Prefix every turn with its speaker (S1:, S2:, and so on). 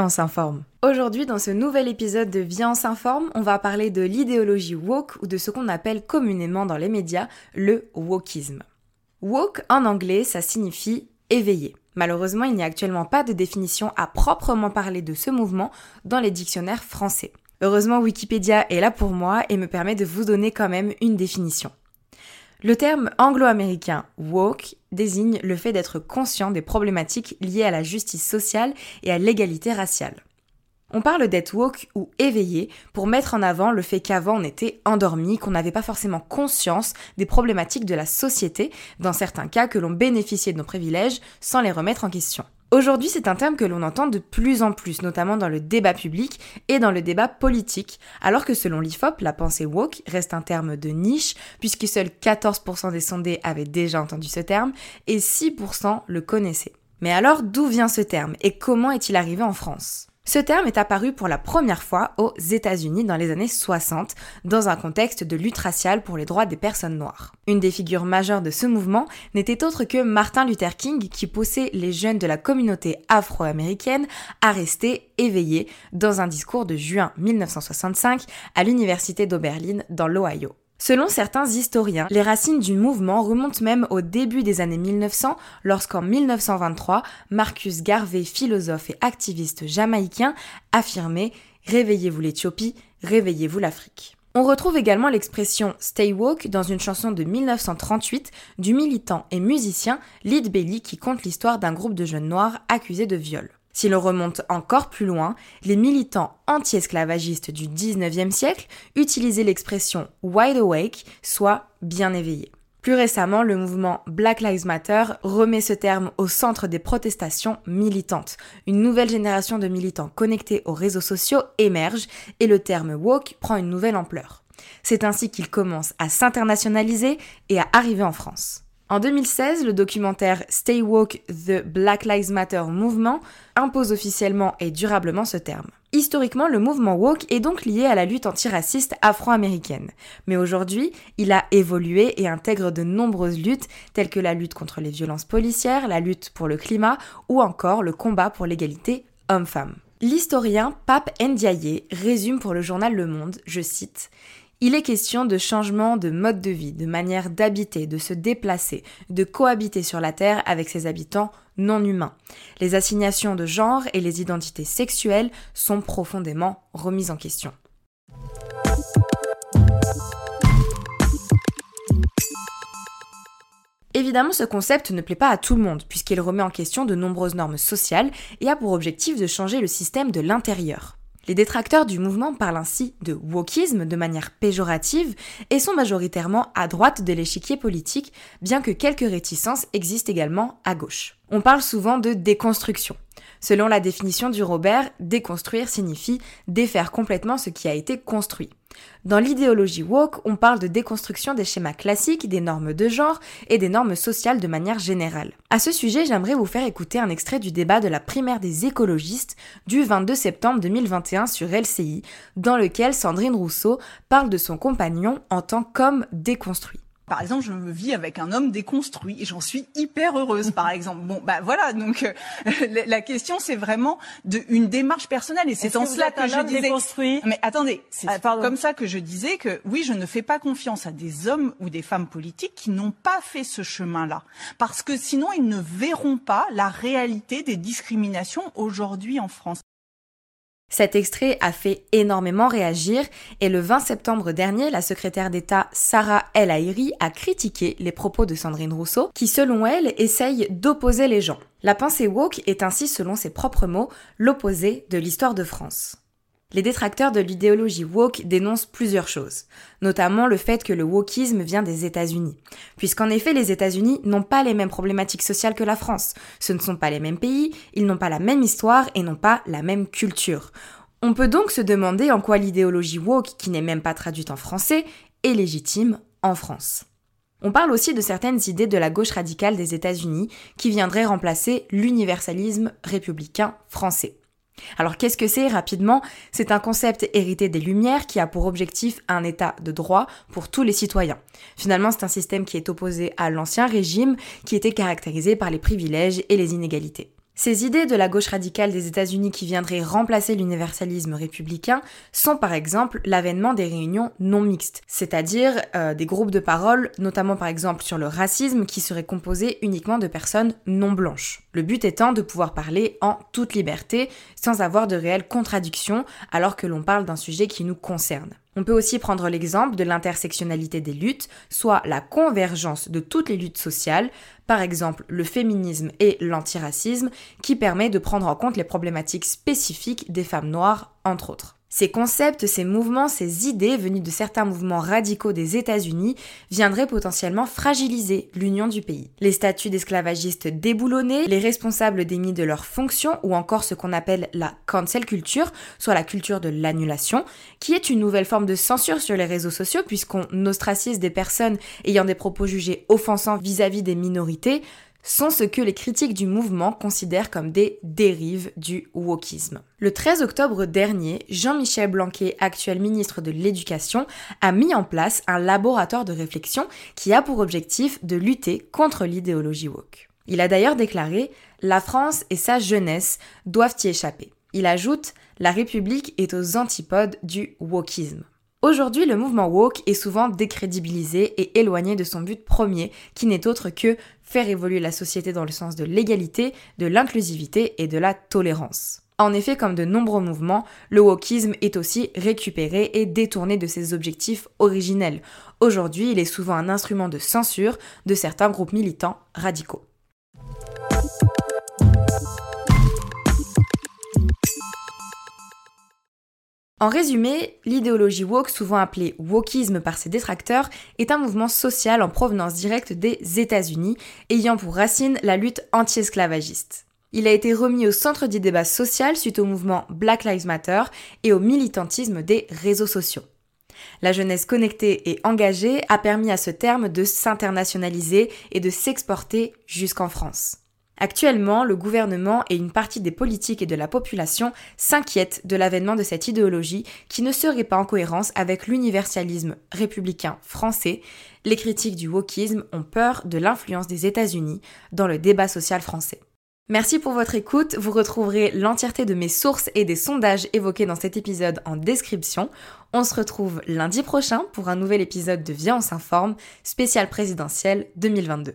S1: On s'informe. Aujourd'hui, dans ce nouvel épisode de Viens, on s'informe, on va parler de l'idéologie woke ou de ce qu'on appelle communément dans les médias le wokisme. Woke en anglais, ça signifie éveillé. Malheureusement, il n'y a actuellement pas de définition à proprement parler de ce mouvement dans les dictionnaires français. Heureusement, Wikipédia est là pour moi et me permet de vous donner quand même une définition. Le terme anglo-américain woke désigne le fait d'être conscient des problématiques liées à la justice sociale et à l'égalité raciale. On parle d'être woke ou éveillé pour mettre en avant le fait qu'avant on était endormi, qu'on n'avait pas forcément conscience des problématiques de la société, dans certains cas que l'on bénéficiait de nos privilèges sans les remettre en question. Aujourd'hui, c'est un terme que l'on entend de plus en plus, notamment dans le débat public et dans le débat politique, alors que selon l'IFOP, la pensée woke reste un terme de niche, puisque seuls 14% des sondés avaient déjà entendu ce terme et 6% le connaissaient. Mais alors, d'où vient ce terme et comment est-il arrivé en France? Ce terme est apparu pour la première fois aux États-Unis dans les années 60, dans un contexte de lutte raciale pour les droits des personnes noires. Une des figures majeures de ce mouvement n'était autre que Martin Luther King qui poussait les jeunes de la communauté afro-américaine à rester éveillés dans un discours de juin 1965 à l'Université d'Oberlin dans l'Ohio. Selon certains historiens, les racines du mouvement remontent même au début des années 1900, lorsqu'en 1923, Marcus Garvey, philosophe et activiste jamaïcain, affirmait Réveillez-vous l'Éthiopie, réveillez-vous l'Afrique. On retrouve également l'expression Stay Woke dans une chanson de 1938 du militant et musicien Lead Belly qui conte l'histoire d'un groupe de jeunes noirs accusés de viol. Si l'on remonte encore plus loin, les militants anti-esclavagistes du 19e siècle utilisaient l'expression wide awake, soit bien éveillé. Plus récemment, le mouvement Black Lives Matter remet ce terme au centre des protestations militantes. Une nouvelle génération de militants connectés aux réseaux sociaux émerge et le terme woke prend une nouvelle ampleur. C'est ainsi qu'il commence à s'internationaliser et à arriver en France. En 2016, le documentaire Stay Woke The Black Lives Matter Movement impose officiellement et durablement ce terme. Historiquement, le mouvement woke est donc lié à la lutte antiraciste afro-américaine. Mais aujourd'hui, il a évolué et intègre de nombreuses luttes telles que la lutte contre les violences policières, la lutte pour le climat ou encore le combat pour l'égalité homme-femme. L'historien Pape Ndiaye résume pour le journal Le Monde, je cite, il est question de changement de mode de vie, de manière d'habiter, de se déplacer, de cohabiter sur la Terre avec ses habitants non humains. Les assignations de genre et les identités sexuelles sont profondément remises en question. Évidemment, ce concept ne plaît pas à tout le monde, puisqu'il remet en question de nombreuses normes sociales et a pour objectif de changer le système de l'intérieur. Les détracteurs du mouvement parlent ainsi de wokisme de manière péjorative et sont majoritairement à droite de l'échiquier politique, bien que quelques réticences existent également à gauche. On parle souvent de déconstruction. Selon la définition du Robert, déconstruire signifie défaire complètement ce qui a été construit. Dans l'idéologie woke, on parle de déconstruction des schémas classiques, des normes de genre et des normes sociales de manière générale. À ce sujet, j'aimerais vous faire écouter un extrait du débat de la primaire des écologistes du 22 septembre 2021 sur LCI, dans lequel Sandrine Rousseau parle de son compagnon en tant qu'homme déconstruit.
S2: Par exemple, je vis avec un homme déconstruit et j'en suis hyper heureuse, par exemple. Bon, bah voilà. Donc euh, la question, c'est vraiment de, une démarche personnelle et c'est en cela que, je disais.
S3: Déconstruit
S2: Mais attendez, c'est ah, comme ça que je disais que oui, je ne fais pas confiance à des hommes ou des femmes politiques qui n'ont pas fait ce chemin-là, parce que sinon ils ne verront pas la réalité des discriminations aujourd'hui en France.
S1: Cet extrait a fait énormément réagir et le 20 septembre dernier, la secrétaire d'État Sarah El Haïry a critiqué les propos de Sandrine Rousseau qui, selon elle, essaye d'opposer les gens. La pensée woke est ainsi, selon ses propres mots, l'opposé de l'histoire de France. Les détracteurs de l'idéologie woke dénoncent plusieurs choses, notamment le fait que le wokisme vient des États-Unis. Puisqu'en effet, les États-Unis n'ont pas les mêmes problématiques sociales que la France. Ce ne sont pas les mêmes pays, ils n'ont pas la même histoire et n'ont pas la même culture. On peut donc se demander en quoi l'idéologie woke, qui n'est même pas traduite en français, est légitime en France. On parle aussi de certaines idées de la gauche radicale des États-Unis qui viendraient remplacer l'universalisme républicain français. Alors qu'est-ce que c'est rapidement? C'est un concept hérité des Lumières qui a pour objectif un état de droit pour tous les citoyens. Finalement, c'est un système qui est opposé à l'ancien régime qui était caractérisé par les privilèges et les inégalités. Ces idées de la gauche radicale des États-Unis qui viendraient remplacer l'universalisme républicain sont par exemple l'avènement des réunions non mixtes, c'est-à-dire euh, des groupes de parole, notamment par exemple sur le racisme, qui seraient composés uniquement de personnes non blanches. Le but étant de pouvoir parler en toute liberté, sans avoir de réelles contradictions, alors que l'on parle d'un sujet qui nous concerne. On peut aussi prendre l'exemple de l'intersectionnalité des luttes, soit la convergence de toutes les luttes sociales, par exemple le féminisme et l'antiracisme, qui permet de prendre en compte les problématiques spécifiques des femmes noires, entre autres. Ces concepts, ces mouvements, ces idées venus de certains mouvements radicaux des États-Unis viendraient potentiellement fragiliser l'union du pays. Les statuts d'esclavagistes déboulonnés, les responsables démis de leurs fonctions ou encore ce qu'on appelle la cancel culture, soit la culture de l'annulation, qui est une nouvelle forme de censure sur les réseaux sociaux puisqu'on ostracise des personnes ayant des propos jugés offensants vis-à-vis -vis des minorités sont ce que les critiques du mouvement considèrent comme des dérives du wokisme. Le 13 octobre dernier, Jean-Michel Blanquet, actuel ministre de l'Éducation, a mis en place un laboratoire de réflexion qui a pour objectif de lutter contre l'idéologie woke. Il a d'ailleurs déclaré La France et sa jeunesse doivent y échapper. Il ajoute La République est aux antipodes du wokisme. Aujourd'hui, le mouvement woke est souvent décrédibilisé et éloigné de son but premier, qui n'est autre que faire évoluer la société dans le sens de l'égalité, de l'inclusivité et de la tolérance. En effet, comme de nombreux mouvements, le wokisme est aussi récupéré et détourné de ses objectifs originels. Aujourd'hui, il est souvent un instrument de censure de certains groupes militants radicaux. En résumé, l'idéologie woke, souvent appelée wokisme par ses détracteurs, est un mouvement social en provenance directe des États-Unis, ayant pour racine la lutte anti-esclavagiste. Il a été remis au centre du débat social suite au mouvement Black Lives Matter et au militantisme des réseaux sociaux. La jeunesse connectée et engagée a permis à ce terme de s'internationaliser et de s'exporter jusqu'en France. Actuellement, le gouvernement et une partie des politiques et de la population s'inquiètent de l'avènement de cette idéologie qui ne serait pas en cohérence avec l'universalisme républicain français. Les critiques du wokisme ont peur de l'influence des États-Unis dans le débat social français. Merci pour votre écoute, vous retrouverez l'entièreté de mes sources et des sondages évoqués dans cet épisode en description. On se retrouve lundi prochain pour un nouvel épisode de Viens on spécial présidentiel 2022.